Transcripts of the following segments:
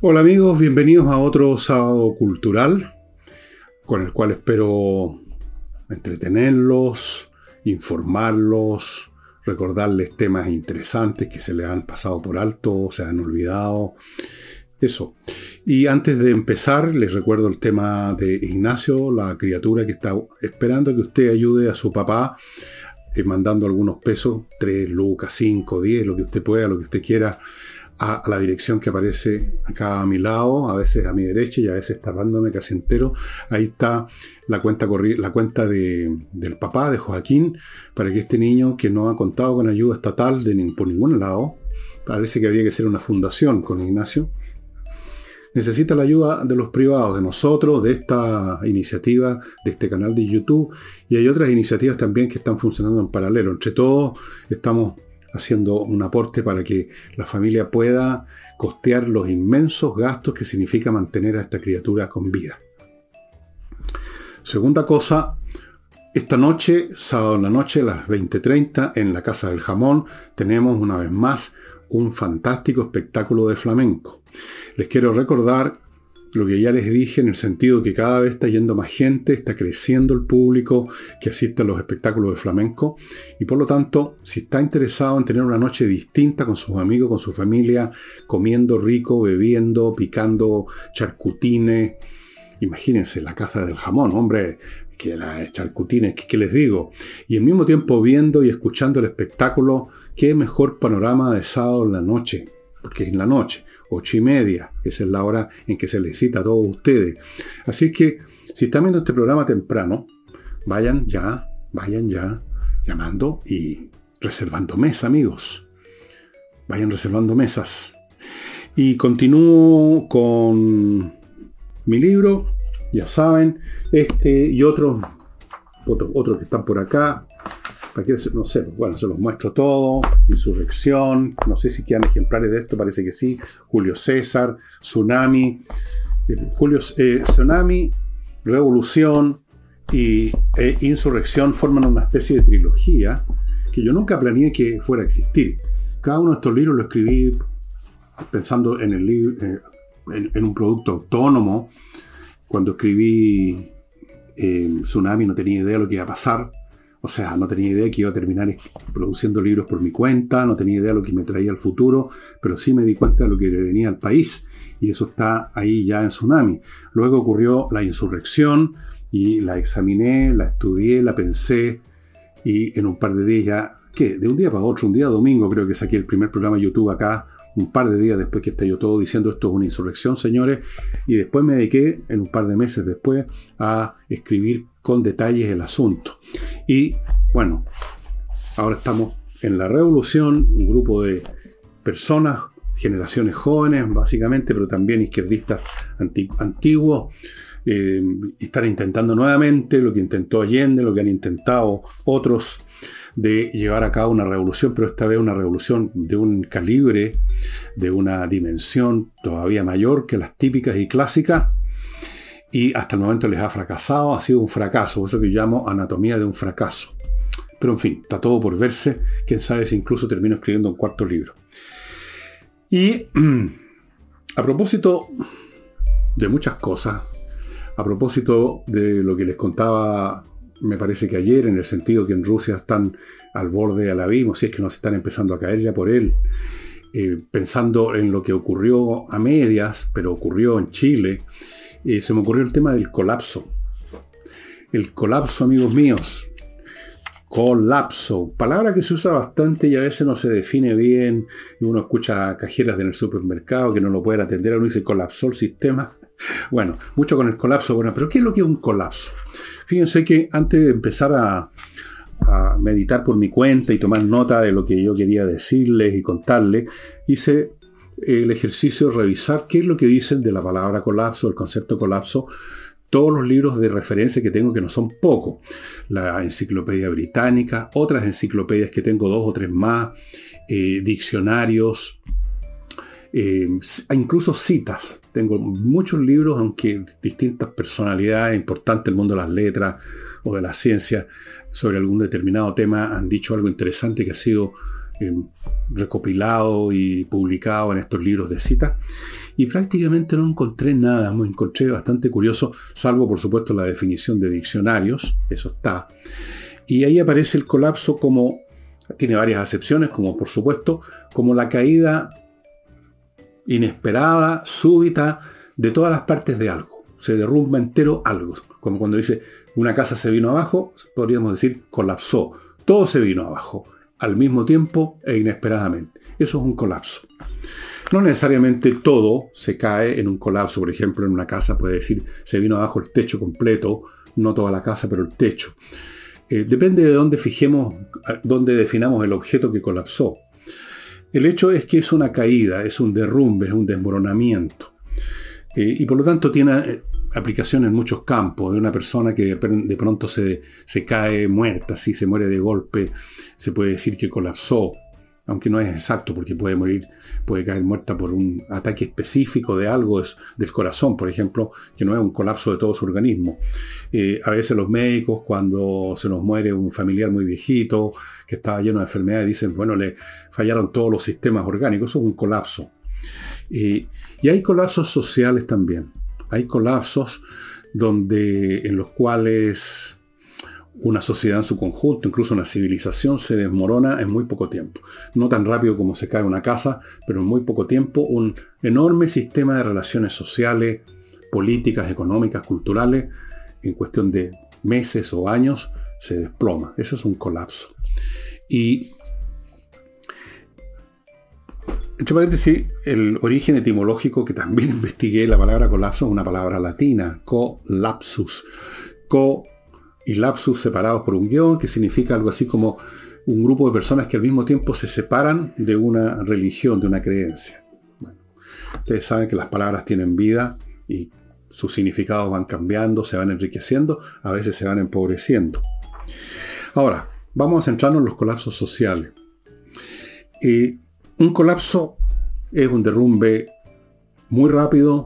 Hola amigos, bienvenidos a otro sábado cultural con el cual espero entretenerlos, informarlos, recordarles temas interesantes que se les han pasado por alto, se han olvidado. Eso. Y antes de empezar, les recuerdo el tema de Ignacio, la criatura que está esperando que usted ayude a su papá eh, mandando algunos pesos, 3 lucas, 5, 10, lo que usted pueda, lo que usted quiera, a, la dirección que aparece acá a mi lado, a veces a mi derecha y a veces tapándome casi entero. Ahí está la cuenta, la cuenta de, del papá, de Joaquín, para que este niño que no ha contado con ayuda estatal de, por ningún lado, parece que habría que ser una fundación con Ignacio, necesita la ayuda de los privados, de nosotros, de esta iniciativa, de este canal de YouTube, y hay otras iniciativas también que están funcionando en paralelo. Entre todos estamos haciendo un aporte para que la familia pueda costear los inmensos gastos que significa mantener a esta criatura con vida. Segunda cosa, esta noche, sábado en la noche, a las 20.30, en la Casa del Jamón, tenemos una vez más un fantástico espectáculo de flamenco. Les quiero recordar lo que ya les dije en el sentido que cada vez está yendo más gente, está creciendo el público que asiste a los espectáculos de flamenco y por lo tanto, si está interesado en tener una noche distinta con sus amigos, con su familia, comiendo rico, bebiendo, picando charcutines, imagínense la caza del jamón, hombre, que la charcutines, ¿qué, les digo? Y al mismo tiempo viendo y escuchando el espectáculo, qué mejor panorama de sábado en la noche, porque es en la noche ocho y media. Esa es la hora en que se les cita a todos ustedes. Así que, si están viendo este programa temprano, vayan ya, vayan ya llamando y reservando mesa, amigos. Vayan reservando mesas. Y continúo con mi libro, ya saben, este y otros, otros, otros que están por acá, no sé, bueno, se los muestro todo, Insurrección, no sé si quedan ejemplares de esto, parece que sí, Julio César, Tsunami, eh, Julio, eh, Tsunami, Revolución y e Insurrección forman una especie de trilogía que yo nunca planeé que fuera a existir. Cada uno de estos libros lo escribí pensando en, el, eh, en, un producto autónomo. Cuando escribí Tsunami no tenía idea de lo que iba a pasar. O sea, no tenía idea que iba a terminar produciendo libros por mi cuenta, no tenía idea de lo que me traía al futuro, pero sí me di cuenta de lo que le venía al país. Y eso está ahí ya en Tsunami. Luego ocurrió la insurrección y la examiné, la estudié, la pensé y en un par de días ya, ¿qué? De un día para otro, un día domingo creo que saqué el primer programa YouTube acá, un par de días después que yo todo diciendo esto es una insurrección, señores, y después me dediqué, en un par de meses después, a escribir con detalles el asunto. Y bueno, ahora estamos en la revolución, un grupo de personas, generaciones jóvenes básicamente, pero también izquierdistas antiguos, eh, están intentando nuevamente lo que intentó Allende, lo que han intentado otros de llevar a cabo una revolución, pero esta vez una revolución de un calibre, de una dimensión todavía mayor que las típicas y clásicas, y hasta el momento les ha fracasado, ha sido un fracaso, eso que llamo anatomía de un fracaso. Pero en fin, está todo por verse, quién sabe si incluso termino escribiendo un cuarto libro. Y a propósito de muchas cosas, a propósito de lo que les contaba, me parece que ayer, en el sentido que en Rusia están al borde del abismo, si es que no se están empezando a caer ya por él, eh, pensando en lo que ocurrió a medias, pero ocurrió en Chile, eh, se me ocurrió el tema del colapso. El colapso, amigos míos. Colapso. Palabra que se usa bastante y a veces no se define bien. Uno escucha cajeras en el supermercado que no lo pueden atender. Uno dice colapsó el sistema. Bueno, mucho con el colapso. Bueno, pero ¿qué es lo que es un colapso? Fíjense que antes de empezar a, a meditar por mi cuenta y tomar nota de lo que yo quería decirles y contarles, hice el ejercicio de revisar qué es lo que dicen de la palabra colapso, el concepto colapso, todos los libros de referencia que tengo, que no son pocos. La enciclopedia británica, otras enciclopedias que tengo dos o tres más, eh, diccionarios, eh, incluso citas. Tengo muchos libros, aunque distintas personalidades importantes del mundo de las letras o de la ciencia sobre algún determinado tema han dicho algo interesante que ha sido eh, recopilado y publicado en estos libros de citas. Y prácticamente no encontré nada, me encontré bastante curioso, salvo por supuesto la definición de diccionarios, eso está. Y ahí aparece el colapso como, tiene varias acepciones, como por supuesto, como la caída inesperada, súbita, de todas las partes de algo. Se derrumba entero algo. Como cuando dice una casa se vino abajo, podríamos decir colapsó. Todo se vino abajo al mismo tiempo e inesperadamente. Eso es un colapso. No necesariamente todo se cae en un colapso. Por ejemplo, en una casa puede decir se vino abajo el techo completo, no toda la casa, pero el techo. Eh, depende de dónde fijemos, dónde definamos el objeto que colapsó. El hecho es que es una caída, es un derrumbe, es un desmoronamiento. Eh, y por lo tanto tiene aplicación en muchos campos, de una persona que de pronto se, se cae muerta, si se muere de golpe, se puede decir que colapsó, aunque no es exacto porque puede morir, puede caer muerta por un ataque específico de algo del corazón, por ejemplo, que no es un colapso de todo su organismo. Eh, a veces los médicos, cuando se nos muere un familiar muy viejito, que estaba lleno de enfermedades, dicen, bueno, le fallaron todos los sistemas orgánicos, eso es un colapso. y hay colapsos sociales también hay colapsos donde, en los cuales una sociedad en su conjunto, incluso una civilización, se desmorona en muy poco tiempo. No tan rápido como se cae una casa, pero en muy poco tiempo un enorme sistema de relaciones sociales, políticas, económicas, culturales, en cuestión de meses o años, se desploma. Eso es un colapso. Y entre paréntesis, el origen etimológico que también investigué, la palabra colapso es una palabra latina, colapsus. Co y lapsus separados por un guion, que significa algo así como un grupo de personas que al mismo tiempo se separan de una religión, de una creencia. ustedes saben que las palabras tienen vida y sus significados van cambiando, se van enriqueciendo, a veces se van empobreciendo. Ahora, vamos a centrarnos en los colapsos sociales. Eh, un colapso es un derrumbe muy rápido,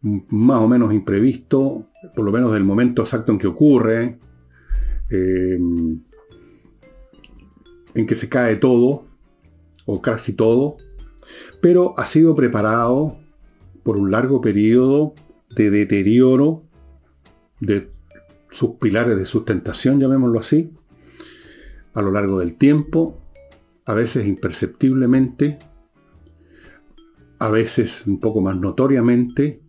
más o menos imprevisto, por lo menos del momento exacto en que ocurre, em, en que se cae todo, o casi todo, pero ha sido preparado por un largo periodo de deterioro de sus pilares de sustentación, llamémoslo así, a lo largo del tiempo, a veces imperceptiblemente, a veces un poco más notoriamente,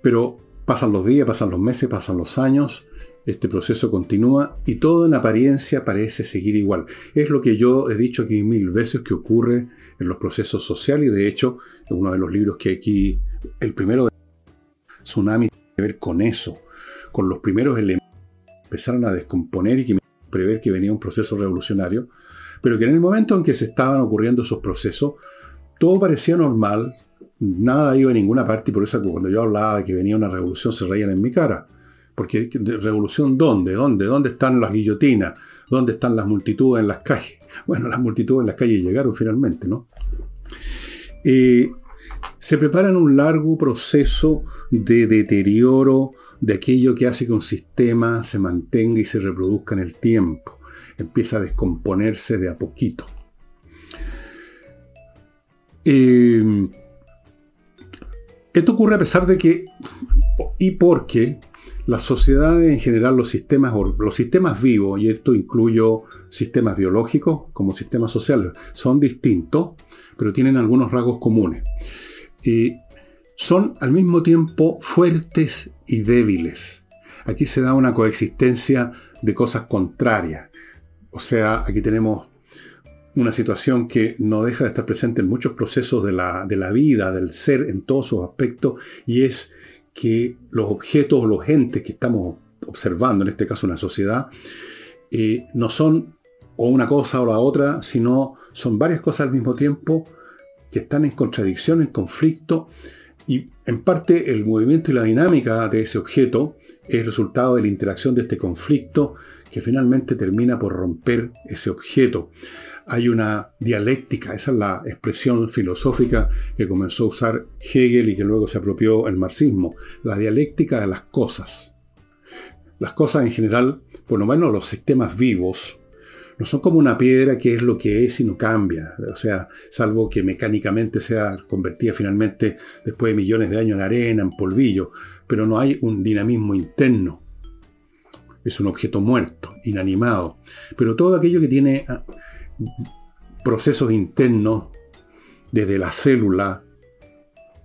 pero pasan los días, pasan los meses, pasan los años, este proceso continúa y todo en apariencia parece seguir igual. Es lo que yo he dicho aquí mil veces que ocurre en los procesos sociales y de hecho uno de los libros que aquí, el primero de Tsunami, tiene que ver con eso, con los primeros elementos que empezaron a descomponer y que prever que venía un proceso revolucionario pero que en el momento en que se estaban ocurriendo esos procesos, todo parecía normal, nada iba a ninguna parte, y por eso cuando yo hablaba de que venía una revolución se reían en mi cara. Porque revolución dónde? ¿Dónde? ¿Dónde están las guillotinas? ¿Dónde están las multitudes en las calles? Bueno, las multitudes en las calles llegaron finalmente, ¿no? Eh, se prepara en un largo proceso de deterioro de aquello que hace que un sistema se mantenga y se reproduzca en el tiempo empieza a descomponerse de a poquito. Em, esto ocurre a pesar de que, y porque, las sociedades en general, los sistemas, los sistemas vivos, y esto incluyo sistemas biológicos como sistemas sociales, son distintos, pero tienen algunos rasgos comunes. Y son al mismo tiempo fuertes y débiles. Aquí se da una coexistencia de cosas contrarias. O sea, aquí tenemos una situación que no deja de estar presente en muchos procesos de la, vida, del ser en todos sus aspectos, y es que los objetos o los entes que estamos observando, en este caso una sociedad, eh, no son o una cosa o la otra, sino son varias cosas al mismo tiempo que están en contradicción, en conflicto, y en parte el movimiento y la dinámica de ese objeto es resultado de la interacción de este conflicto que finalmente termina por romper ese objeto. Hay una dialéctica, esa es la expresión filosófica que comenzó a usar Hegel y que luego se apropió el marxismo, la dialéctica de las cosas. Las cosas en general, por lo menos los sistemas vivos, no son como una piedra que es lo que es y no cambia. O sea, salvo que mecánicamente sea convertida finalmente después de millones de años en arena, en polvillo, pero no hay un dinamismo interno. Es un objeto muerto, inanimado. Pero todo aquello que tiene ah, procesos internos, desde la célula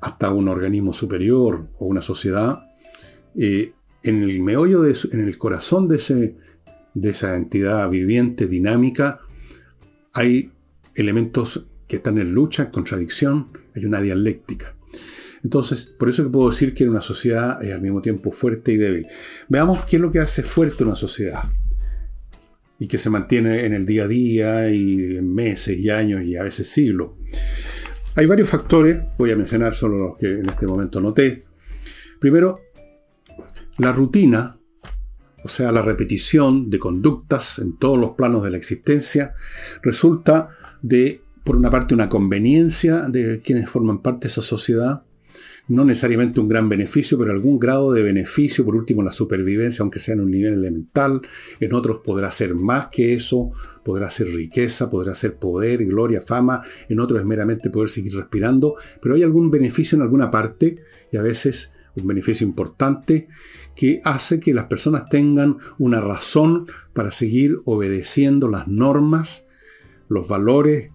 hasta un organismo superior o una sociedad, eh, en el meollo, en el corazón de, ese, de esa entidad viviente, dinámica, hay elementos que están en lucha, en contradicción, hay una dialéctica. Entonces, por eso que puedo decir que una sociedad es al mismo tiempo fuerte y débil. Veamos qué es lo que hace fuerte una sociedad y que se mantiene en el día a día y en meses y años y a veces siglos. Hay varios factores, voy a mencionar solo los que en este momento noté. Primero, la rutina, o sea, la repetición de conductas en todos los planos de la existencia, resulta de, por una parte, una conveniencia de quienes forman parte de esa sociedad, no necesariamente un gran beneficio, pero algún grado de beneficio, por último la supervivencia, aunque sea en un nivel elemental, en otros podrá ser más que eso, podrá ser riqueza, podrá ser poder, gloria, fama, en otros es meramente poder seguir respirando, pero hay algún beneficio en alguna parte y a veces un beneficio importante que hace que las personas tengan una razón para seguir obedeciendo las normas, los valores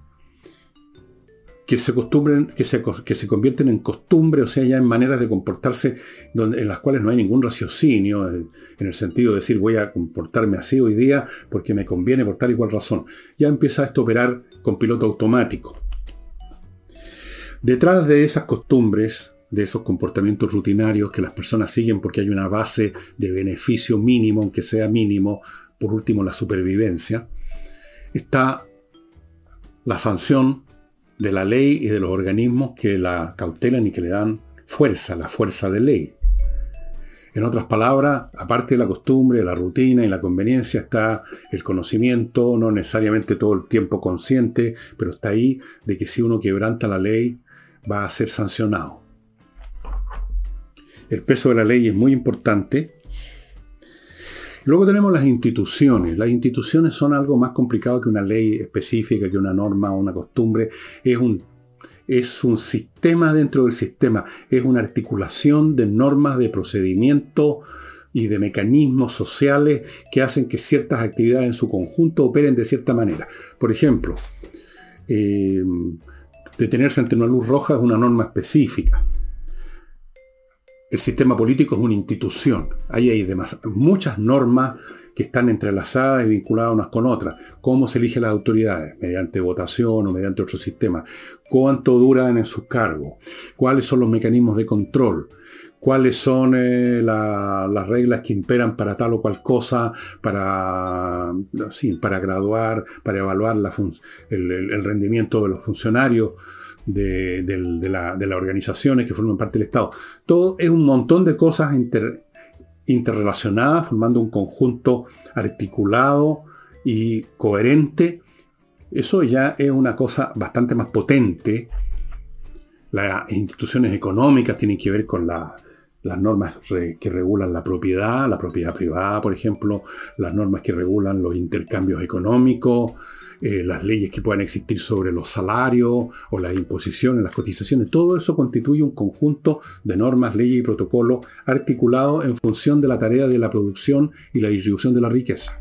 que se acostumbren, que se, convierten en costumbre, o sea, ya en maneras de comportarse donde, en las cuales no hay ningún raciocinio, en, en, el sentido de decir voy a comportarme así hoy día porque me conviene por tal y cual razón. Ya empieza esto a operar con piloto automático. Detrás de esas costumbres de esos comportamientos rutinarios que las personas siguen porque hay una base de beneficio mínimo, aunque sea mínimo, por último la supervivencia, está la sanción de la ley y de los organismos que la cautelan y que le dan fuerza, la fuerza de ley. En otras palabras, aparte de la costumbre, la rutina y la conveniencia, está el conocimiento, no necesariamente todo el tiempo consciente, pero está ahí de que si uno quebranta la ley va a ser sancionado. El peso de la ley es muy importante. Luego tenemos las instituciones. Las instituciones son algo más complicado que una ley específica, que una norma o una costumbre. Es un, es un sistema dentro del sistema. Es una articulación de normas, de procedimientos y de mecanismos sociales que hacen que ciertas actividades en su conjunto operen de cierta manera. Por ejemplo, eh, detenerse ante una luz roja es una norma específica. El sistema político es una institución. Ahí hay muchas normas que están entrelazadas y vinculadas unas con otras. ¿Cómo se eligen las autoridades? Mediante votación o mediante otro sistema. ¿Cuánto duran en sus cargos? ¿Cuáles son los mecanismos de control? cuáles son eh, las reglas que imperan para tal o cual cosa, para, para graduar, para evaluar el, rendimiento de los funcionarios de, las organizaciones que forman parte del Estado. Todo es un montón de cosas interrelacionadas, formando un conjunto articulado y coherente. Eso ya es una cosa bastante más potente. Las instituciones económicas tienen que ver con las normas que regulan la propiedad, la propiedad privada, por ejemplo, las normas que regulan los intercambios económicos, eh, las leyes que puedan existir sobre los salarios o las imposiciones, las cotizaciones, todo eso constituye un conjunto de normas, leyes y protocolos articulados en función de la tarea de la producción y la distribución de la riqueza.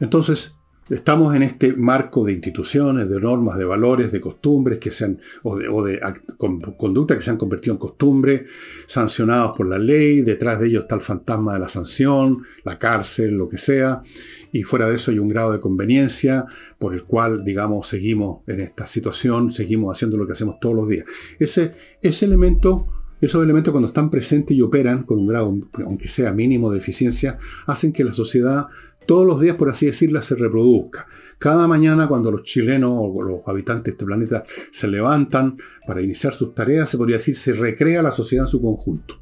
Entonces, Estamos en este marco de instituciones, de normas, de valores, de costumbres que sean, o de, o de conductas que se han convertido en costumbres, sancionados por la ley, detrás de ellos está el fantasma de la sanción, la cárcel, lo que sea, y fuera de eso hay un grado de conveniencia por el cual, digamos, seguimos en esta situación, seguimos haciendo lo que hacemos todos los días. Ese, ese elemento esos elementos cuando están presentes y operan con un grado, aunque sea mínimo de eficiencia, hacen que la sociedad todos los días, por así decirlo, se reproduzca. Cada mañana cuando los chilenos o los habitantes de este planeta se levantan para iniciar sus tareas, se podría decir, se recrea la sociedad en su conjunto.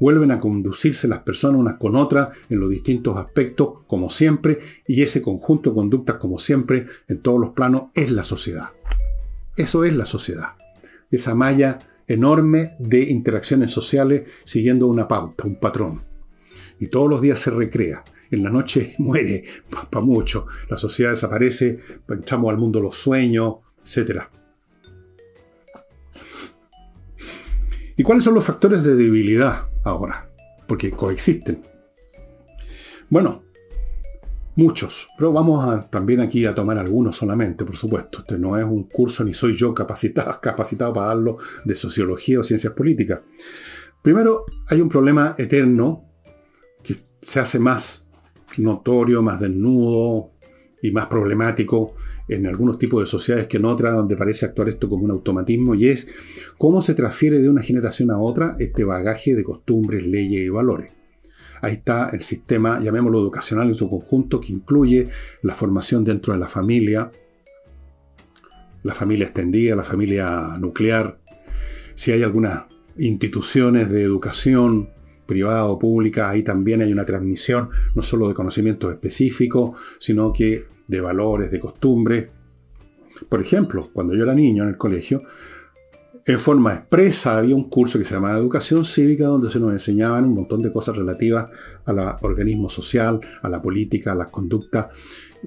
Vuelven a conducirse las personas unas con otras en los distintos aspectos, como siempre, y ese conjunto de conductas, como siempre, en todos los planos, es la sociedad. Eso es la sociedad. Esa malla enorme de interacciones sociales siguiendo una pauta, un patrón. y todos los días se recrea. En la noche muere para mucho, la sociedad desaparece, entramos al mundo los sueños, etc. ¿Y cuáles son los factores de debilidad ahora? Porque coexisten. Bueno, muchos, pero vamos a, también aquí a tomar algunos solamente, por supuesto. Este no es un curso ni soy yo capacitado, capacitado para darlo de sociología o ciencias políticas. Primero, hay un problema eterno que se hace más notorio, más desnudo y más problemático en algunos tipos de sociedades que en otras, donde parece actuar esto como un automatismo, y es cómo se transfiere de una generación a otra este bagaje de costumbres, leyes y valores. Ahí está el sistema, llamémoslo educacional en su conjunto, que incluye la formación dentro de la familia, la familia extendida, la familia nuclear, si hay algunas instituciones de educación privada o pública, ahí también hay una transmisión no solo de conocimientos específicos, sino que de valores, de costumbres. Por ejemplo, cuando yo era niño en el colegio, en forma expresa había un curso que se llamaba Educación Cívica, donde se nos enseñaban un montón de cosas relativas al organismo social, a la política, a las conductas,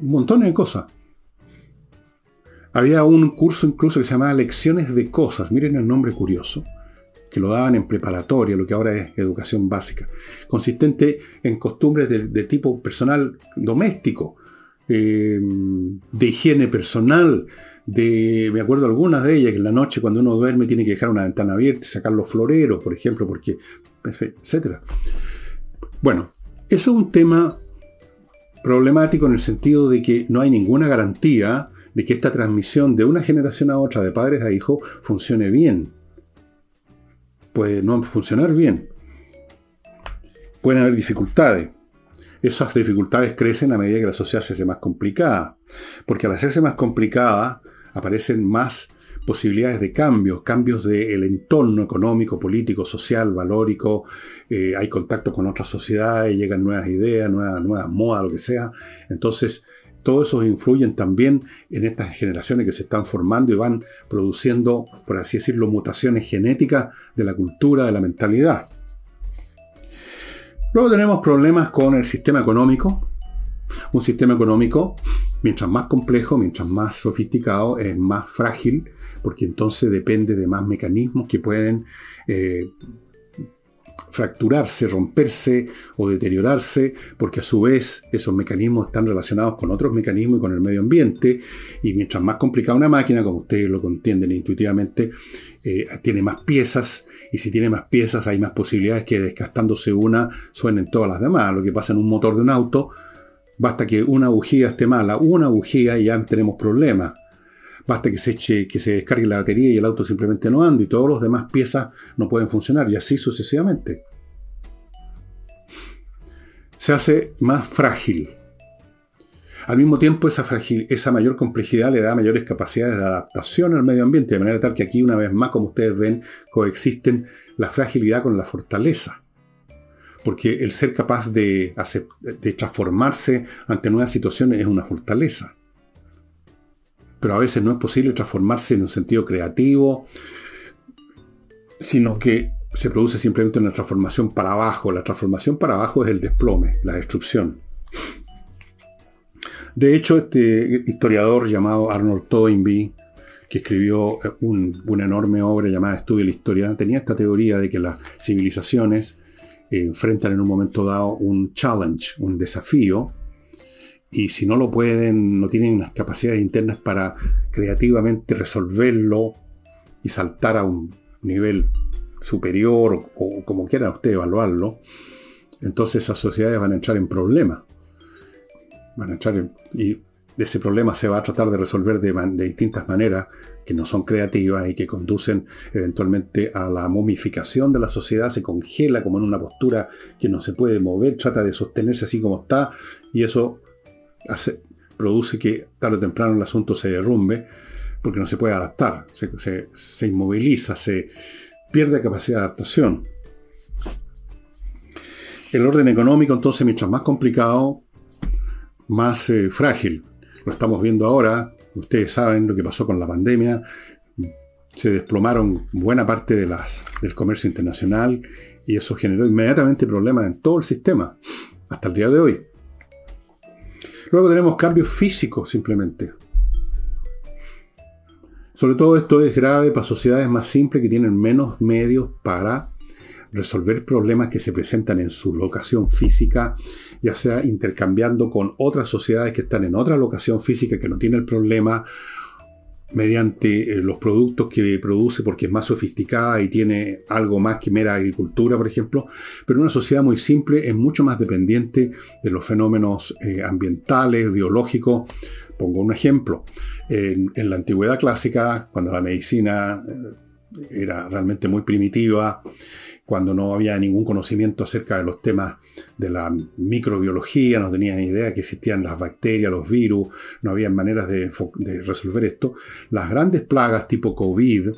un montón de cosas. Había un curso incluso que se llamaba Lecciones de Cosas, miren el nombre curioso, que lo daban en preparatoria, lo que ahora es educación básica, consistente en costumbres de tipo personal doméstico, eh, de higiene personal, de, me acuerdo algunas de ellas, que en la noche cuando uno duerme tiene que dejar una ventana abierta y sacar los floreros, por ejemplo, porque, etc. Bueno, eso es un tema problemático en el sentido de que no hay ninguna garantía de que esta transmisión de una generación a otra, de padres a hijos, funcione bien. Puede no funcionar bien. Pueden haber dificultades esas dificultades crecen a medida que la sociedad se hace más complicada. Porque al hacerse más complicada, aparecen más posibilidades de cambios, cambios del entorno económico, político, social, valórico, eh, hay contacto con otras sociedades, llegan nuevas ideas, nuevas, nuevas modas, lo que sea. Entonces, todo eso influyen también en estas generaciones que se están formando y van produciendo, por así decirlo, mutaciones genéticas de la cultura, de la mentalidad. Luego tenemos problemas con el sistema económico. Un sistema económico, mientras más complejo, mientras más sofisticado, es más frágil, porque entonces depende de más mecanismos que pueden eh, fracturarse, romperse o deteriorarse, porque a su vez esos mecanismos están relacionados con otros mecanismos y con el medio ambiente, y mientras más complicada una máquina, como ustedes lo entienden intuitivamente, eh, tiene más piezas, y si tiene más piezas hay más posibilidades que desgastándose una suenen todas las demás. Lo que pasa en un motor de un auto, basta que una bujía esté mala, una bujía y ya tenemos problemas. Basta que se eche, que se descargue la batería y el auto simplemente no anda y todas las demás piezas no pueden funcionar y así sucesivamente. Se hace más frágil. Al mismo tiempo, esa, esa mayor complejidad le da mayores capacidades de adaptación al medio ambiente, de manera tal que aquí, una vez más, como ustedes ven, coexisten la fragilidad con la fortaleza. Porque el ser capaz de transformarse ante nuevas situaciones es una fortaleza pero a veces no es posible transformarse en un sentido creativo, sino que se produce simplemente una transformación para abajo. La transformación para abajo es el desplome, la destrucción. De hecho, este historiador llamado Arnold Toynbee, que escribió una enorme obra llamada Estudio de la Historia, tenía esta teoría de que las civilizaciones enfrentan en un momento dado un challenge, un desafío, y si no lo pueden, no tienen las capacidades internas para creativamente resolverlo y saltar a un nivel superior o, como quiera usted evaluarlo, entonces esas sociedades van a entrar en problemas. Van a entrar y ese problema se va a tratar de resolver de, de, distintas maneras que no son creativas y que conducen eventualmente a la momificación de la sociedad, se congela como en una postura que no se puede mover, trata de sostenerse así como está y eso produce que tarde o temprano el asunto se derrumbe porque no se puede adaptar, se, inmoviliza, se pierde capacidad de adaptación. El orden económico, entonces, mientras más complicado, más eh, frágil. Lo estamos viendo ahora, ustedes saben lo que pasó con la pandemia, se desplomaron buena parte de las, del comercio internacional Y eso generó inmediatamente problemas en todo el sistema, hasta el día de hoy. Luego tenemos cambios físicos simplemente. Sobre todo esto es grave para sociedades más simples que tienen menos medios para resolver problemas que se presentan en su locación física, ya sea intercambiando con otras sociedades que están en otra locación física que no tiene el problema, mediante eh, los productos que produce porque es más sofisticada y tiene algo más que mera agricultura, por ejemplo, pero una sociedad muy simple es mucho más dependiente de los fenómenos eh, ambientales, biológicos. Pongo un ejemplo. En, la antigüedad clásica, cuando la medicina eh, era realmente muy primitiva, cuando no había ningún conocimiento acerca de los temas de la microbiología, no tenían idea que existían las bacterias, los virus, no había maneras de, resolver esto. Las grandes plagas tipo COVID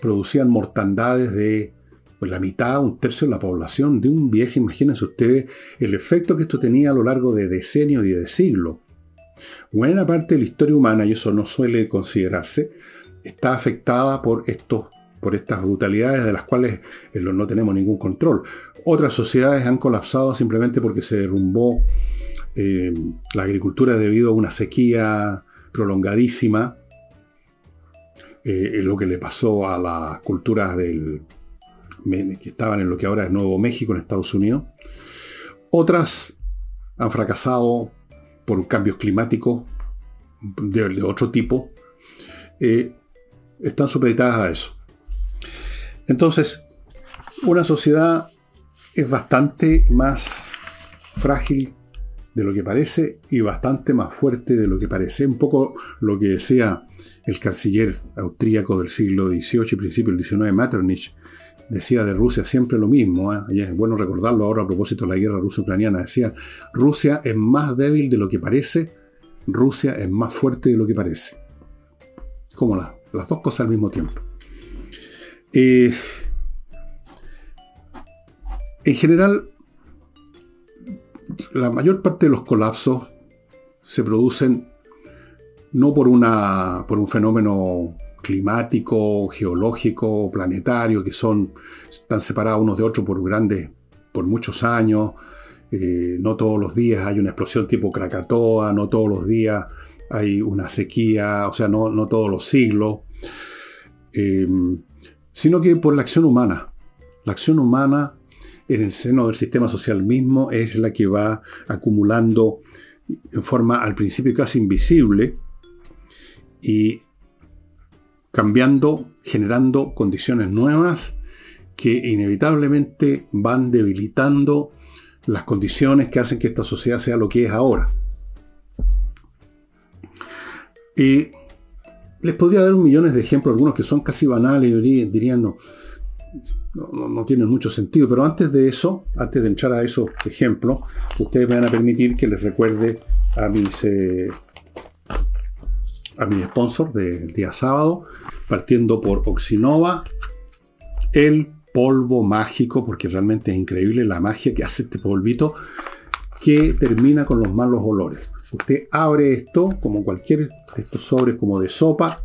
producían mortandades de pues, la mitad, un tercio de la población de un viaje. Imagínense ustedes el efecto que esto tenía a lo largo de decenios y de siglos. Buena parte de la historia humana, y eso no suele considerarse, está afectada por estos por estas brutalidades de las cuales eh, no tenemos ningún control. Otras sociedades han colapsado simplemente porque se derrumbó eh, la agricultura debido a una sequía prolongadísima, eh, lo que le pasó a las culturas que estaban en lo que ahora es Nuevo México en Estados Unidos. Otras han fracasado por cambios climáticos de, otro tipo. están supeditadas a eso. Entonces, una sociedad es bastante más frágil de lo que parece y bastante más fuerte de lo que parece. Un poco lo que decía el canciller austríaco del siglo XVIII y principio del XIX, Metternich, decía de Rusia siempre lo mismo, ¿eh? y es bueno recordarlo ahora a propósito de la guerra ruso-ucraniana, decía, Rusia es más débil de lo que parece, Rusia es más fuerte de lo que parece. Como las dos cosas al mismo tiempo. Eh, en general, la mayor parte de los colapsos se producen no por, una, por un fenómeno climático, geológico, planetario, que son, están separados unos de otros por grandes, por muchos años. Eh, no todos los días hay una explosión tipo Krakatoa, no todos los días hay una sequía, o sea, no, no todos los siglos. Eh, sino que por la acción humana. La acción humana en el seno del sistema social mismo es la que va acumulando en forma al principio casi invisible y cambiando, generando condiciones nuevas que inevitablemente van debilitando las condiciones que hacen que esta sociedad sea lo que es ahora. Y les podría dar un millones de ejemplos, algunos que son casi banales dirían no, no, tienen mucho sentido. Pero antes de eso, antes de entrar a esos ejemplos, ustedes me van a permitir que les recuerde a mis, eh, a mi sponsor del día sábado, partiendo por Oxinova, el polvo mágico, porque realmente es increíble la magia que hace este polvito, que termina con los malos olores. Usted abre esto, como cualquier de estos sobres como de sopa,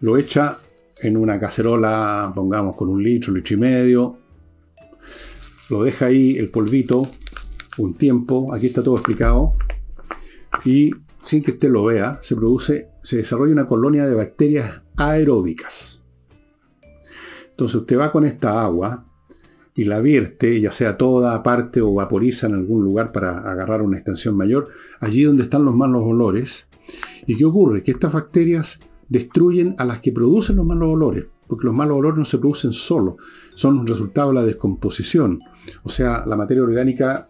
lo echa en una cacerola, pongamos con un litro, litro y medio, lo deja ahí el polvito un tiempo, aquí está todo explicado, y sin que usted lo vea, se produce, se desarrolla una colonia de bacterias aeróbicas. Entonces usted va con esta agua, y la vierte, ya sea toda, aparte o vaporiza en algún lugar para agarrar una extensión mayor, allí donde están los malos olores. ¿Y qué ocurre? Que estas bacterias destruyen a las que producen los malos olores, porque los malos olores no se producen solo, son un resultado de la descomposición. O sea, la materia orgánica,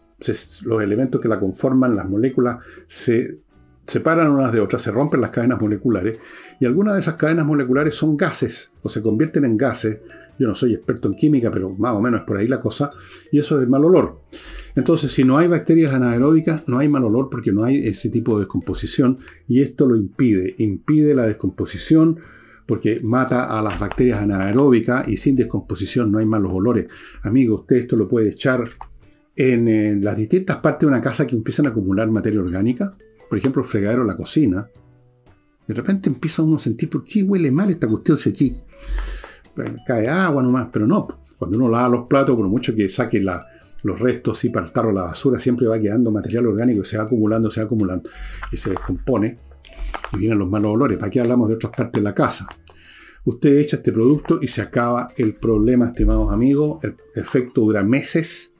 los elementos que la conforman, las moléculas, se separan unas de otras, se rompen las cadenas moleculares, y algunas de esas cadenas moleculares son gases, o se convierten en gases, yo no soy experto en química, pero más o menos es por ahí la cosa. Y eso es el mal olor. Entonces, si no hay bacterias anaeróbicas, no hay mal olor porque no hay ese tipo de descomposición. Y esto lo impide. Impide la descomposición porque mata a las bacterias anaeróbicas y sin descomposición no hay malos olores. Amigo, usted esto lo puede echar en, en las distintas partes de una casa que empiezan a acumular materia orgánica. Por ejemplo, el fregadero la cocina. De repente empieza uno a sentir, ¿por qué huele mal esta cuestión? Si aquí cae agua nomás, pero no. Cuando uno lava los platos, por mucho que saque los restos y para el tarro la basura, siempre va quedando material orgánico y se va acumulando, se va acumulando y se descompone y vienen los malos olores. ¿Para qué hablamos de otras partes de la casa? Usted echa este producto y se acaba el problema, estimados amigos. El efecto dura meses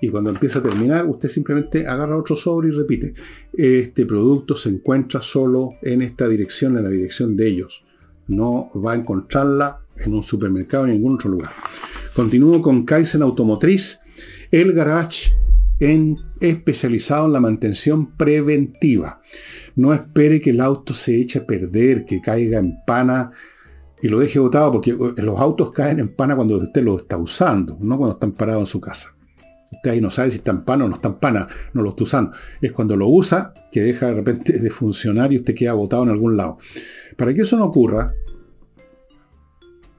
y cuando empieza a terminar, usted simplemente agarra otro sobre y repite. Este producto se encuentra solo en esta dirección, en la dirección de ellos. No va a encontrarla en un supermercado en ningún otro lugar. Continúo con Kaizen Automotriz, el garage en, especializado en la mantención preventiva. No espere que el auto se eche a perder, que caiga en pana y lo deje botado, porque los autos caen en pana cuando usted lo está usando, no cuando están parados en su casa. Usted ahí no sabe si está en pana o no está en pana, no lo está usando. Es cuando lo usa que deja de repente de funcionar y usted queda botado en algún lado. Para que eso no ocurra,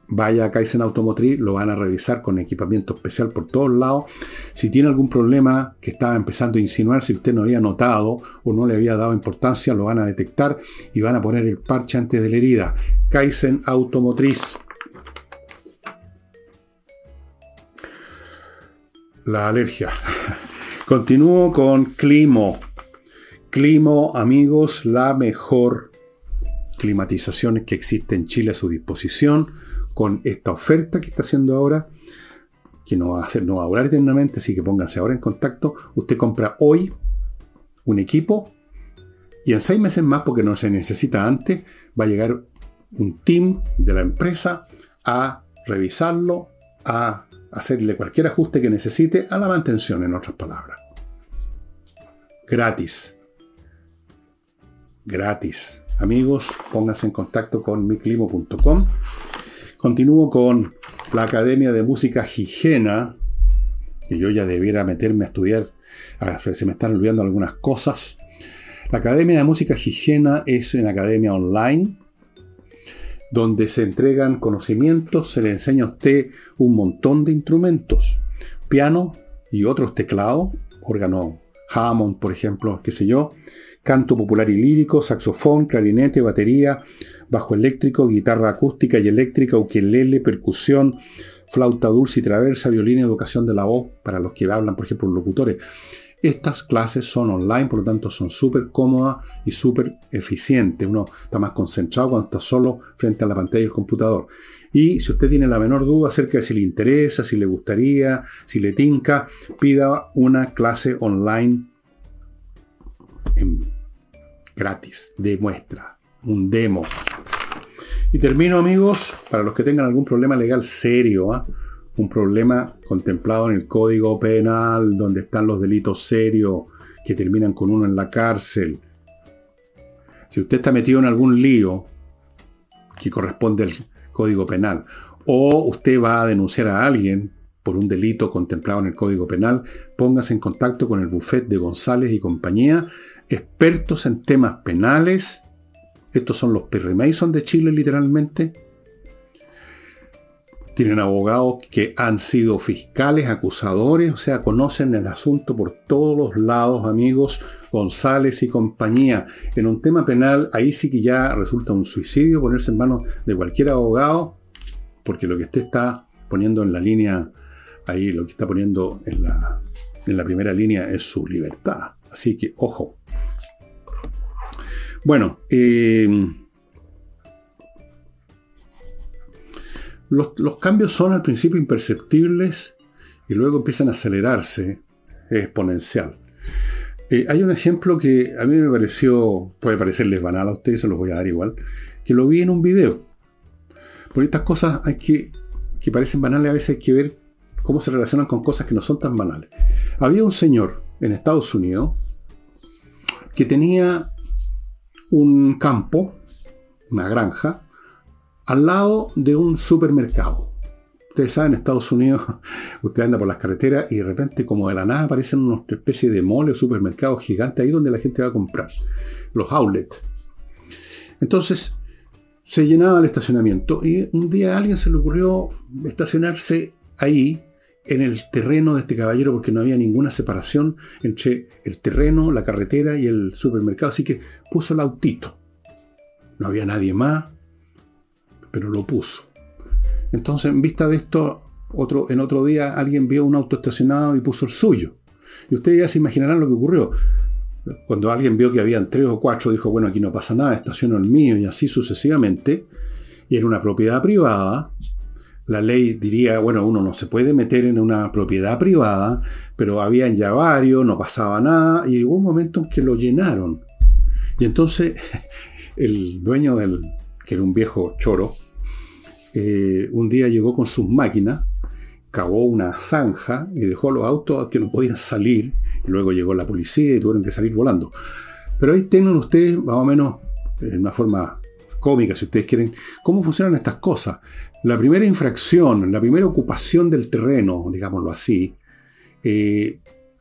vaya a Kaizen Automotriz, lo van a revisar con equipamiento especial por todos lados. Si tiene algún problema que estaba empezando a insinuar, si usted no había notado o no le había dado importancia, lo van a detectar y van a poner el parche antes de la herida. Kaizen Automotriz. La alergia. Continúo con Climo. Climo, amigos, la mejor climatización que existe en Chile a su disposición con esta oferta que está haciendo ahora, que no va a, hacer, no va a durar eternamente, así que pónganse ahora en contacto. Usted compra hoy un equipo y en seis meses más, porque no se necesita antes, va a llegar un team de la empresa a revisarlo, a hacerle cualquier ajuste que necesite a la mantención, en otras palabras. Gratis. Gratis. Amigos, pónganse en contacto con miclimo.com Continúo con la Academia de Música Higiena, que yo ya debiera meterme a estudiar, se me están olvidando algunas cosas. La Academia de Música Higiena es una academia online donde se entregan conocimientos, se le enseña a usted un montón de instrumentos, piano y otros teclados, órgano Hammond, por ejemplo, qué sé yo, canto popular y lírico, saxofón, clarinete, batería, bajo eléctrico, guitarra acústica y eléctrica, ukelele, percusión, flauta dulce y traversa, violín educación de la voz, para los que hablan, por ejemplo, locutores. Estas clases son online, por lo tanto son súper cómodas y súper eficientes. Uno está más concentrado cuando está solo frente a la pantalla del computador. Y si usted tiene la menor duda acerca de si le interesa, si le gustaría, si le tinca, pida una clase online gratis, de muestra, un demo. Y termino amigos, para los que tengan algún problema legal serio, ¿ah? Un problema contemplado en el Código Penal, donde están los delitos serios que terminan con uno en la cárcel. Si usted está metido en algún lío que corresponde al Código Penal, o usted va a denunciar a alguien por un delito contemplado en el Código Penal, póngase en contacto con el bufete de González y compañía expertos en temas penales. Estos son los Perry Mason de Chile, literalmente. Tienen abogados que han sido fiscales, acusadores, o sea, conocen el asunto por todos los lados, amigos. González y compañía. En un tema penal, ahí sí que ya resulta un suicidio ponerse en manos de cualquier abogado, porque lo que usted está poniendo en la línea, ahí lo que está poniendo en la, en la primera línea es su libertad. Así que, ojo. Bueno, eh, los, cambios son al principio imperceptibles y luego empiezan a acelerarse, exponencial. Eh, hay un ejemplo que a mí me pareció, puede parecerles banal a ustedes, se los voy a dar igual, que lo vi en un video. Por estas cosas hay que, que parecen banales, a veces hay que ver cómo se relacionan con cosas que no son tan banales. Había un señor en Estados Unidos que tenía un campo, una granja, al lado de un supermercado. Ustedes saben, en Estados Unidos, usted anda por las carreteras y de repente, como de la nada, aparecen unas especies de mole o supermercados gigantes ahí donde la gente va a comprar. Los outlets. Entonces, se llenaba el estacionamiento y un día a alguien se le ocurrió estacionarse ahí en el terreno de este caballero porque no había ninguna separación entre el terreno, la carretera y el supermercado, así que puso el autito. No había nadie más, pero lo puso. Entonces, en vista de esto, otro, en otro día alguien vio un auto estacionado y puso el suyo. Y ustedes ya se imaginarán lo que ocurrió. Cuando alguien vio que habían tres o cuatro, dijo, bueno, aquí no pasa nada, estaciono el mío y así sucesivamente. Y era una propiedad privada. La ley diría, bueno, uno no se puede meter en una propiedad privada, pero habían ya varios, no pasaba nada, y hubo un momento en que lo llenaron. Y entonces el dueño del, que era un viejo choro, eh, un día llegó con sus máquinas, cavó una zanja y dejó los autos que no podían salir. Y luego llegó la policía y tuvieron que salir volando. Pero ahí tienen ustedes, más o menos, en una forma cómica, si ustedes quieren, cómo funcionan estas cosas. La primera infracción, la primera ocupación del terreno, digámoslo así, eh,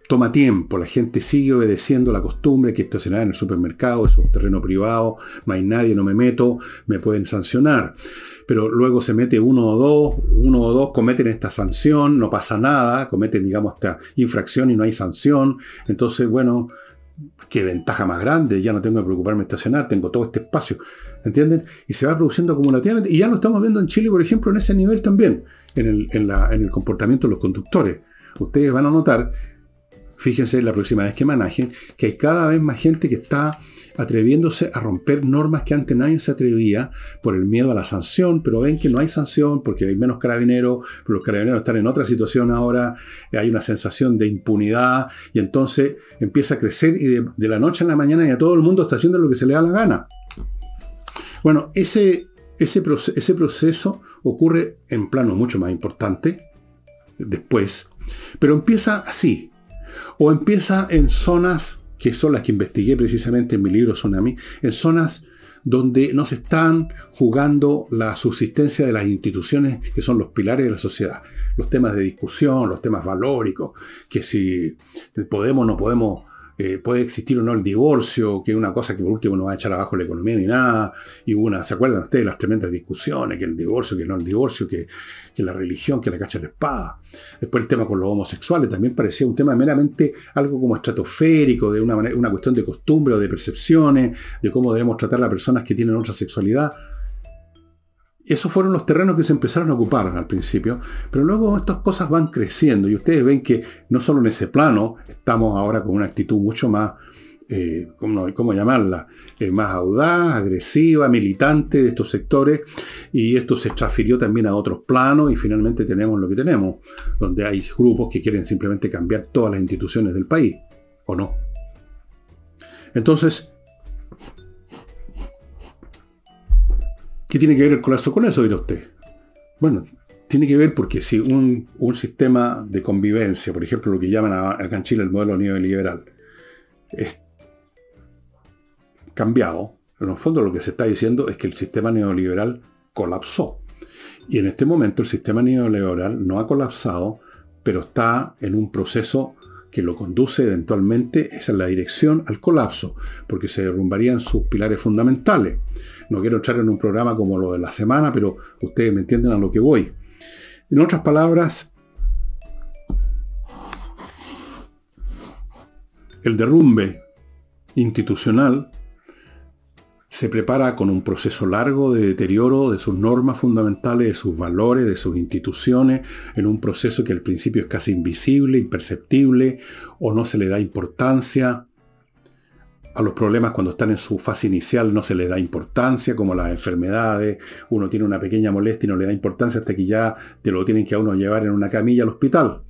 toma tiempo, la gente sigue obedeciendo la costumbre que estacionar en el supermercado, es un terreno privado, no hay nadie, no me meto, me pueden sancionar. Pero luego se mete uno o dos, uno o dos cometen esta sanción, no pasa nada, cometen, digamos, esta infracción y no hay sanción. Entonces, bueno, qué ventaja más grande, ya no tengo que preocuparme de estacionar, tengo todo este espacio, ¿entienden? Y se va produciendo acumulativamente, y ya lo estamos viendo en Chile, por ejemplo, en ese nivel también, en el, en el comportamiento de los conductores. Ustedes van a notar fíjense la próxima vez que manejen, que hay cada vez más gente que está atreviéndose a romper normas que antes nadie se atrevía por el miedo a la sanción, pero ven que no hay sanción porque hay menos carabineros, pero los carabineros están en otra situación ahora, hay una sensación de impunidad y entonces empieza a crecer y de, la noche a la mañana ya todo el mundo está haciendo lo que se le da la gana. Bueno, ese, ese proceso ocurre en plano mucho más importante después, pero empieza así, o empieza en zonas, que son las que investigué precisamente en mi libro Tsunami, en zonas donde no se están jugando la subsistencia de las instituciones que son los pilares de la sociedad. Los temas de discusión, los temas valóricos, que si podemos o no podemos eh, puede existir o no el divorcio, que es una cosa que por último no va a echar abajo la economía ni nada. Y una, ¿se acuerdan ustedes de las tremendas discusiones? Que el divorcio, que no el divorcio, que, la religión, que la cacha de la espada. Después el tema con los homosexuales también parecía un tema meramente algo como estratosférico, de una, manera, una cuestión de costumbre o de percepciones, de cómo debemos tratar a las personas que tienen otra sexualidad esos fueron los terrenos que se empezaron a ocupar al principio, pero luego estas cosas van creciendo y ustedes ven que no solo en ese plano, estamos ahora con una actitud mucho más, eh, ¿cómo, llamarla? Eh, más audaz, agresiva, militante de estos sectores y esto se transfirió también a otros planos y finalmente tenemos lo que tenemos, donde hay grupos que quieren simplemente cambiar todas las instituciones del país, ¿o no? Entonces, ¿Qué tiene que ver el colapso con eso, dirá usted? Bueno, tiene que ver porque si un, sistema de convivencia, por ejemplo, lo que llaman acá en Chile el modelo neoliberal, es cambiado, en el fondo lo que se está diciendo es que el sistema neoliberal colapsó. Y en este momento el sistema neoliberal no ha colapsado, pero está en un proceso que lo conduce eventualmente, es la dirección al colapso, porque se derrumbarían sus pilares fundamentales. No quiero entrar en un programa como lo de la semana, pero ustedes me entienden a lo que voy. En otras palabras, el derrumbe institucional se prepara con un proceso largo de deterioro de sus normas fundamentales, de sus valores, de sus instituciones, en un proceso que al principio es casi invisible, imperceptible, o no se le da importancia. A los problemas cuando están en su fase inicial no se les da importancia, como las enfermedades. Uno tiene una pequeña molestia y no le da importancia hasta que ya te lo tienen que a uno llevar en una camilla al hospital.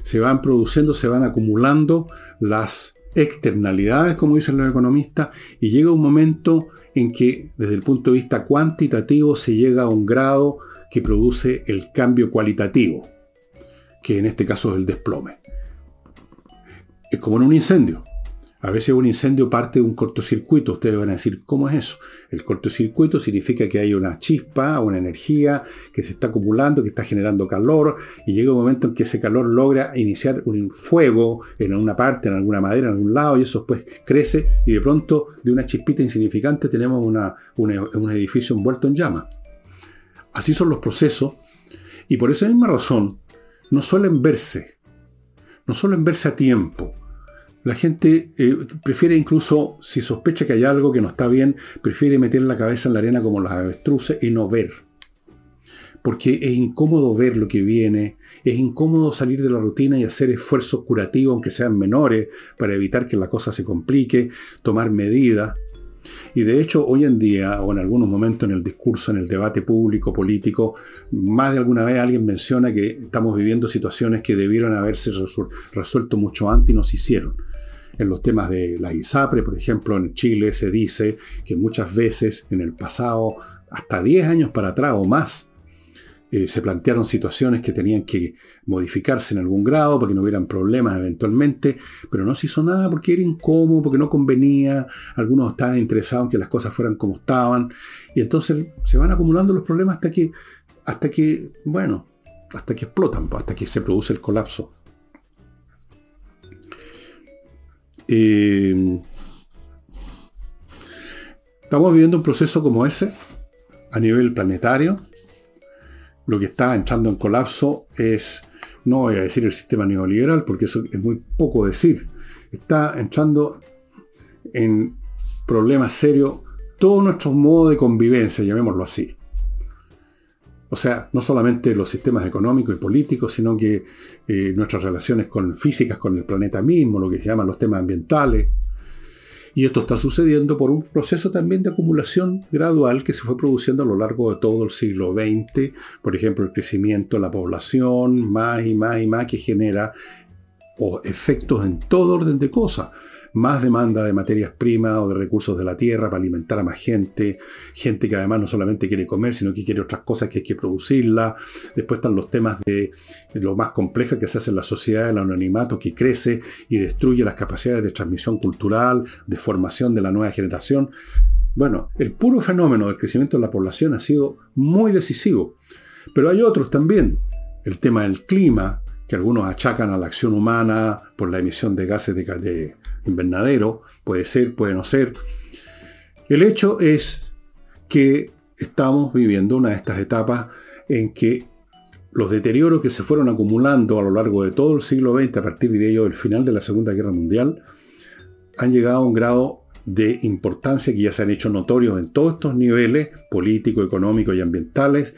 Se van produciendo, se van acumulando las externalidades, como dicen los economistas, y llega un momento en que desde el punto de vista cuantitativo se llega a un grado que produce el cambio cualitativo, que en este caso es el desplome. Es como en un incendio. A veces un incendio parte de un cortocircuito. Ustedes van a decir, ¿cómo es eso? El cortocircuito significa que hay una chispa, una energía que se está acumulando, que está generando calor, y llega un momento en que ese calor logra iniciar un fuego en una parte, en alguna madera, en algún lado, y eso después crece, y de pronto de una chispita insignificante tenemos un edificio envuelto en llamas. Así son los procesos, y por esa misma razón no suelen verse, no suelen verse a tiempo la gente eh, prefiere incluso, si sospecha que hay algo que no está bien, prefiere meter la cabeza en la arena como los avestruces y no ver. porque es incómodo ver lo que viene, es incómodo salir de la rutina y hacer esfuerzos curativos, aunque sean menores, para evitar que la cosa se complique, tomar medidas. Y de hecho, hoy en día, o en algunos momentos en el discurso, en el debate público, político, más de alguna vez alguien menciona que estamos viviendo situaciones que debieron haberse resuelto mucho antes y no se hicieron. En los temas de la ISAPRE, por ejemplo, en Chile se dice que muchas veces en el pasado, hasta 10 años para atrás o más, eh, se plantearon situaciones que tenían que modificarse en algún grado para que no hubieran problemas eventualmente, pero no se hizo nada porque era incómodo, porque no convenía, algunos estaban interesados en que las cosas fueran como estaban, y entonces se van acumulando los problemas hasta que, hasta que bueno, hasta que explotan, hasta que se produce el colapso. Eh, estamos viviendo un proceso como ese a nivel planetario lo que está entrando en colapso es, no voy a decir el sistema neoliberal, porque eso es muy poco decir, está entrando en problemas serios todo nuestro modo de convivencia, llamémoslo así. O sea, no solamente los sistemas económicos y políticos, sino que eh, nuestras relaciones con, físicas con el planeta mismo, lo que se llaman los temas ambientales, y esto está sucediendo por un proceso también de acumulación gradual que se fue produciendo a lo largo de todo el siglo XX. Por ejemplo, el crecimiento de la población, más y más y más, que genera efectos en todo orden de cosas más demanda de materias primas o de recursos de la tierra para alimentar a más gente, gente que además no solamente quiere comer, sino que quiere otras cosas que hay que producirla. Después están los temas de, lo más compleja que se hace en la sociedad, el anonimato que crece y destruye las capacidades de transmisión cultural, de formación de la nueva generación. Bueno, el puro fenómeno del crecimiento de la población ha sido muy decisivo. Pero hay otros también. El tema del clima, que algunos achacan a la acción humana por la emisión de gases de, de, invernadero, puede ser, puede no ser. El hecho es que estamos viviendo una de estas etapas en que los deterioros que se fueron acumulando a lo largo de todo el siglo XX, a partir de ello del final de la Segunda Guerra Mundial, han llegado a un grado de importancia que ya se han hecho notorios en todos estos niveles, políticos, económicos y ambientales,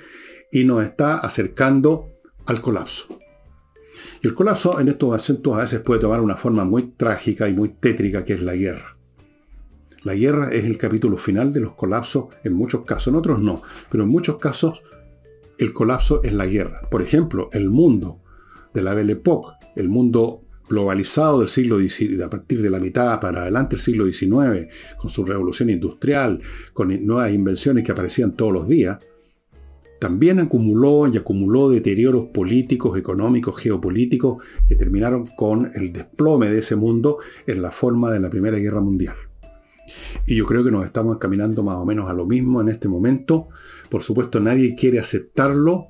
y nos está acercando al colapso. Y el colapso en estos acentos a veces puede tomar una forma muy trágica y muy tétrica, que es la guerra. La guerra es el capítulo final de los colapsos, en muchos casos, en otros no, pero en muchos casos el colapso es la guerra. Por ejemplo, el mundo de la Belle Époque, el mundo globalizado del siglo XIX, a partir de la mitad para adelante del siglo XIX, con su revolución industrial, con nuevas invenciones que aparecían todos los días, también acumuló y acumuló deterioros políticos, económicos, geopolíticos que terminaron con el desplome de ese mundo en la forma de la Primera Guerra Mundial. Y yo creo que nos estamos encaminando más o menos a lo mismo en este momento. Por supuesto, nadie quiere aceptarlo.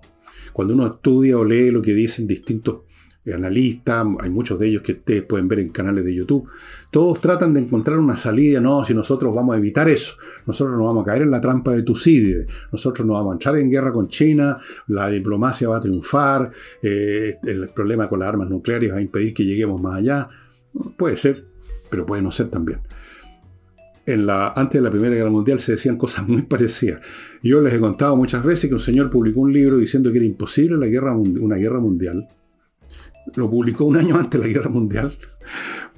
Cuando uno estudia o lee lo que dicen distintos analistas, hay muchos de ellos que ustedes pueden ver en canales de YouTube, todos tratan de encontrar una salida, no, si nosotros vamos a evitar eso, nosotros no vamos a caer en la trampa de Tucídides, nosotros no vamos a entrar en guerra con China, la diplomacia va a triunfar, eh, el problema con las armas nucleares va a impedir que lleguemos más allá, puede ser, pero puede no ser también. Antes de la Primera Guerra Mundial se decían cosas muy parecidas. Yo les he contado muchas veces que un señor publicó un libro diciendo que era imposible la guerra, una guerra mundial, lo publicó un año antes de la guerra mundial,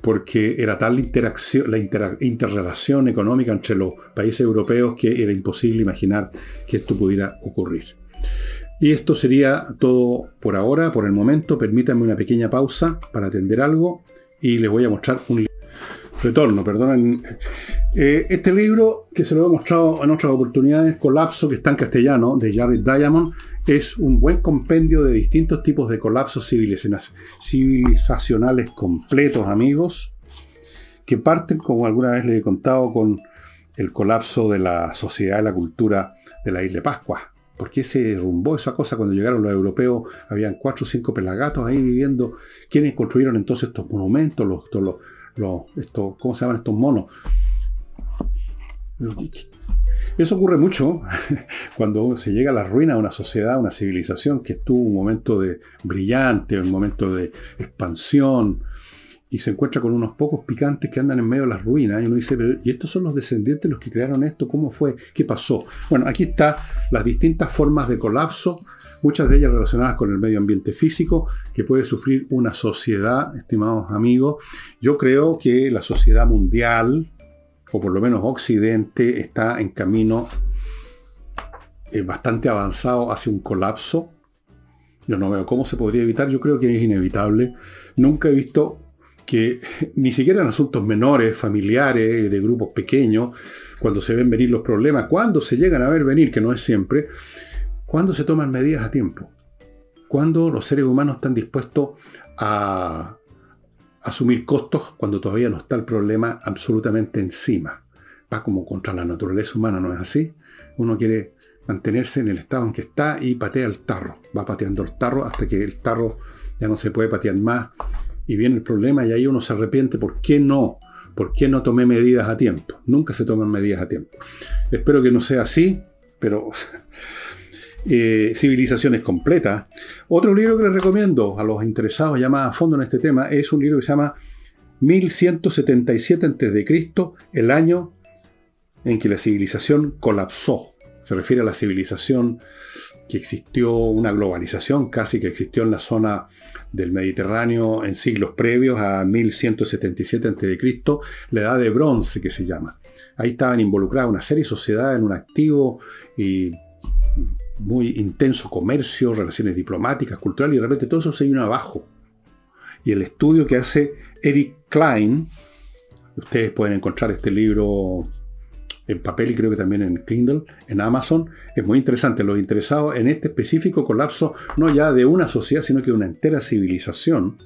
porque era tal la, interacción, la interrelación económica entre los países europeos que era imposible imaginar que esto pudiera ocurrir. Y esto sería todo por ahora, por el momento. Permítanme una pequeña pausa para atender algo y les voy a mostrar un retorno, perdonen. Eh, este libro, que se lo he mostrado en otras oportunidades, Colapso, que está en castellano, de Jared Diamond, es un buen compendio de distintos tipos de colapsos civilizacionales completos, amigos, que parten, como alguna vez les he contado, con el colapso de la sociedad y la cultura de la isla de Pascua. ¿Por qué se derrumbó esa cosa cuando llegaron los europeos? Habían cuatro o cinco pelagatos ahí viviendo. ¿Quiénes construyeron entonces estos monumentos? Los, estos, ¿Cómo se llaman estos monos? Eso ocurre mucho cuando se llega a la ruina de una sociedad, una civilización que estuvo un momento de brillante, un momento de expansión, y se encuentra con unos pocos picantes que andan en medio de las ruinas. Y uno dice, ¿y estos son los descendientes los que crearon esto? ¿Cómo fue? ¿Qué pasó? Bueno, aquí están las distintas formas de colapso muchas de ellas relacionadas con el medio ambiente físico que puede sufrir una sociedad, estimados amigos. Yo creo que la sociedad mundial, o por lo menos Occidente, está en camino eh, bastante avanzado hacia un colapso. Yo no veo cómo se podría evitar, yo creo que es inevitable. Nunca he visto que ni siquiera en asuntos menores, familiares, de grupos pequeños, cuando se ven venir los problemas, cuando se llegan a ver venir, que no es siempre, cuando se toman medidas a tiempo, cuando los seres humanos están dispuestos a asumir costos cuando todavía no está el problema absolutamente encima. Va como contra la naturaleza humana, ¿no es así? Uno quiere mantenerse en el estado en que está y patea el tarro. Va pateando el tarro hasta que el tarro ya no se puede patear más y viene el problema y ahí uno se arrepiente. ¿Por qué no? ¿Por qué no tomé medidas a tiempo? Nunca se toman medidas a tiempo. Espero que no sea así, pero eh, civilizaciones completas. Otro libro que les recomiendo a los interesados ya más a fondo en este tema es un libro que se llama 1177 a.C., el año en que la civilización colapsó. Se refiere a la civilización que existió, una globalización casi que existió en la zona del Mediterráneo en siglos previos a 1177 a.C., la edad de bronce que se llama. Ahí estaban involucradas una serie de sociedades en un activo y muy intenso comercio, relaciones diplomáticas, culturales, y de repente todo eso se vino abajo. Y el estudio que hace Eric Klein, ustedes pueden encontrar este libro en papel y creo que también en Kindle, en Amazon. Es muy interesante. Los interesados en este específico colapso, no ya de una sociedad, sino que de una entera civilización.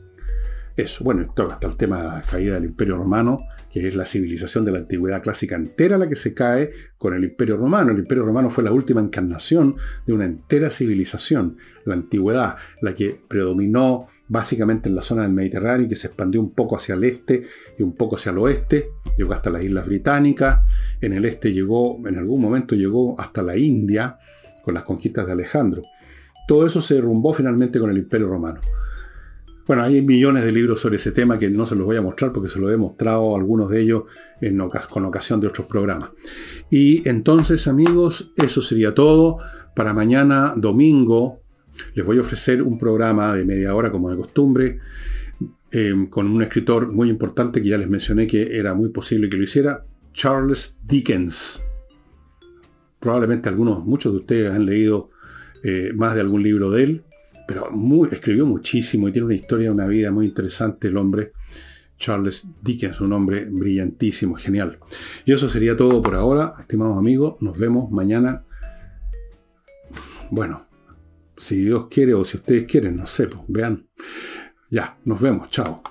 Eso, bueno, esto hasta el tema de la caída del Imperio Romano, que es la civilización de la antigüedad clásica entera la que se cae con el Imperio Romano. El Imperio Romano fue la última encarnación de una entera civilización, la antigüedad, la que predominó básicamente en la zona del Mediterráneo y que se expandió un poco hacia el este y un poco hacia el oeste, llegó hasta las Islas Británicas, en el este llegó, en algún momento llegó hasta la India con las conquistas de Alejandro. Todo eso se derrumbó finalmente con el Imperio Romano. Bueno, hay millones de libros sobre ese tema que no se los voy a mostrar porque se lo he mostrado algunos de ellos en con ocasión de otros programas. Y entonces, amigos, eso sería todo. Para mañana, domingo, les voy a ofrecer un programa de media hora, como de costumbre, em, con un escritor muy importante que ya les mencioné que era muy posible que lo hiciera, Charles Dickens. Probablemente algunos, muchos de ustedes han leído eh, más de algún libro de él, pero escribió muchísimo y tiene una historia, una vida muy interesante el hombre. Charles Dickens, un hombre brillantísimo, genial. Y eso sería todo por ahora, estimados amigos. Nos vemos mañana. Bueno, si Dios quiere o si ustedes quieren, no sé, pues, vean. Ya, nos vemos, chao.